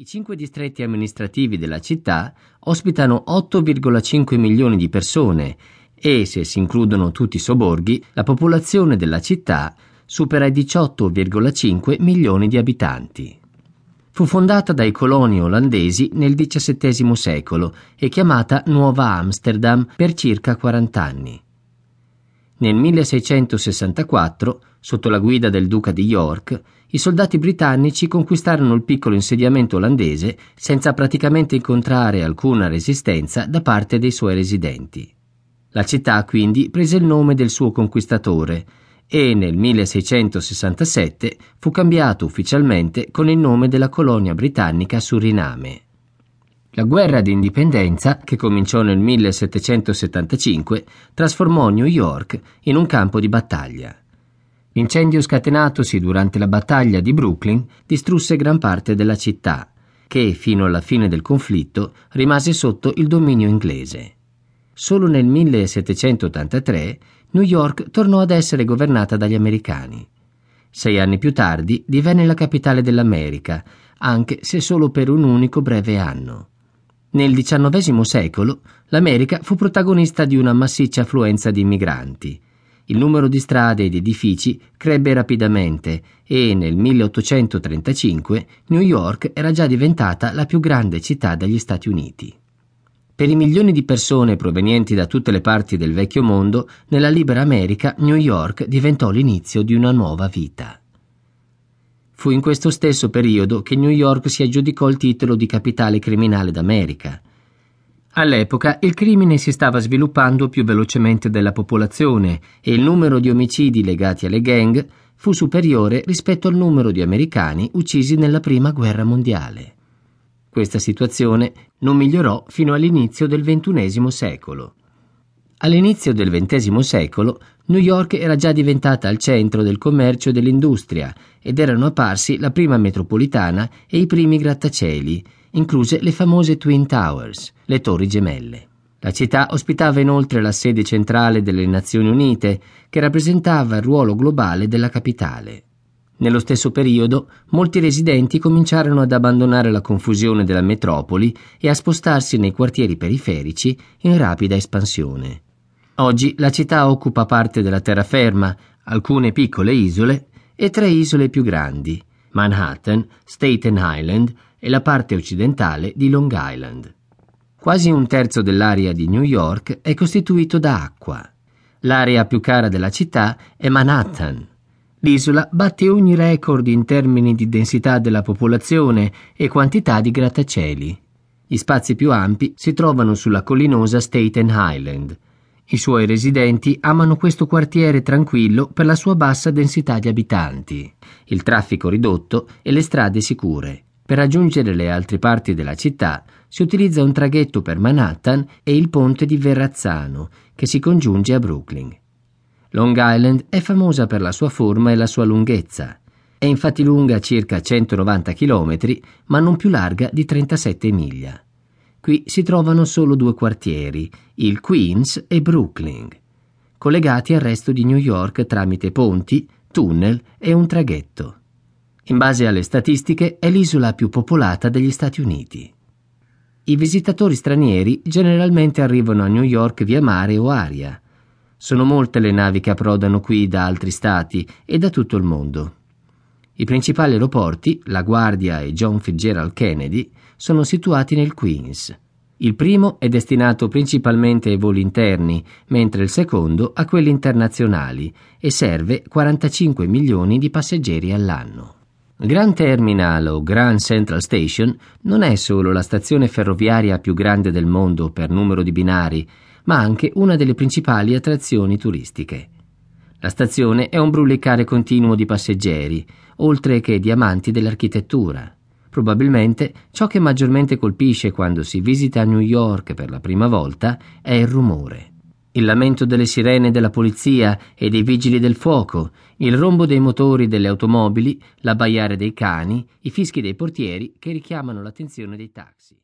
I cinque distretti amministrativi della città ospitano 8,5 milioni di persone e, se si includono tutti i sobborghi, la popolazione della città supera i 18,5 milioni di abitanti. Fu fondata dai coloni olandesi nel XVII secolo e chiamata Nuova Amsterdam per circa 40 anni. Nel 1664, sotto la guida del duca di York, i soldati britannici conquistarono il piccolo insediamento olandese senza praticamente incontrare alcuna resistenza da parte dei suoi residenti. La città quindi prese il nome del suo conquistatore e nel 1667 fu cambiato ufficialmente con il nome della colonia britannica Suriname. La guerra di indipendenza, che cominciò nel 1775, trasformò New York in un campo di battaglia. L'incendio scatenatosi durante la battaglia di Brooklyn distrusse gran parte della città, che fino alla fine del conflitto rimase sotto il dominio inglese. Solo nel 1783 New York tornò ad essere governata dagli americani. Sei anni più tardi divenne la capitale dell'America, anche se solo per un unico breve anno. Nel XIX secolo l'America fu protagonista di una massiccia affluenza di immigranti. Il numero di strade e di edifici crebbe rapidamente e nel 1835 New York era già diventata la più grande città degli Stati Uniti. Per i milioni di persone provenienti da tutte le parti del vecchio mondo, nella libera America New York diventò l'inizio di una nuova vita. Fu in questo stesso periodo che New York si aggiudicò il titolo di capitale criminale d'America. All'epoca il crimine si stava sviluppando più velocemente della popolazione e il numero di omicidi legati alle gang fu superiore rispetto al numero di americani uccisi nella Prima Guerra Mondiale. Questa situazione non migliorò fino all'inizio del XXI secolo. All'inizio del XX secolo New York era già diventata il centro del commercio e dell'industria ed erano apparsi la prima metropolitana e i primi grattacieli, incluse le famose Twin Towers, le torri gemelle. La città ospitava inoltre la sede centrale delle Nazioni Unite, che rappresentava il ruolo globale della capitale. Nello stesso periodo, molti residenti cominciarono ad abbandonare la confusione della metropoli e a spostarsi nei quartieri periferici in rapida espansione. Oggi la città occupa parte della terraferma, alcune piccole isole e tre isole più grandi, Manhattan, Staten Island e la parte occidentale di Long Island. Quasi un terzo dell'area di New York è costituito da acqua. L'area più cara della città è Manhattan. L'isola batte ogni record in termini di densità della popolazione e quantità di grattacieli. Gli spazi più ampi si trovano sulla collinosa Staten Island, i suoi residenti amano questo quartiere tranquillo per la sua bassa densità di abitanti, il traffico ridotto e le strade sicure. Per raggiungere le altre parti della città si utilizza un traghetto per Manhattan e il ponte di Verrazzano, che si congiunge a Brooklyn. Long Island è famosa per la sua forma e la sua lunghezza. È infatti lunga circa 190 km, ma non più larga di 37 miglia. Qui si trovano solo due quartieri, il Queens e Brooklyn, collegati al resto di New York tramite ponti, tunnel e un traghetto. In base alle statistiche è l'isola più popolata degli Stati Uniti. I visitatori stranieri generalmente arrivano a New York via mare o aria. Sono molte le navi che approdano qui da altri stati e da tutto il mondo. I principali aeroporti, La Guardia e John Fitzgerald Kennedy, sono situati nel Queens. Il primo è destinato principalmente ai voli interni, mentre il secondo a quelli internazionali e serve 45 milioni di passeggeri all'anno. Grand Terminal o Grand Central Station non è solo la stazione ferroviaria più grande del mondo per numero di binari, ma anche una delle principali attrazioni turistiche. La stazione è un brulicare continuo di passeggeri, oltre che di amanti dell'architettura. Probabilmente ciò che maggiormente colpisce quando si visita New York per la prima volta è il rumore. Il lamento delle sirene della polizia e dei vigili del fuoco, il rombo dei motori delle automobili, l'abbaiare dei cani, i fischi dei portieri che richiamano l'attenzione dei taxi.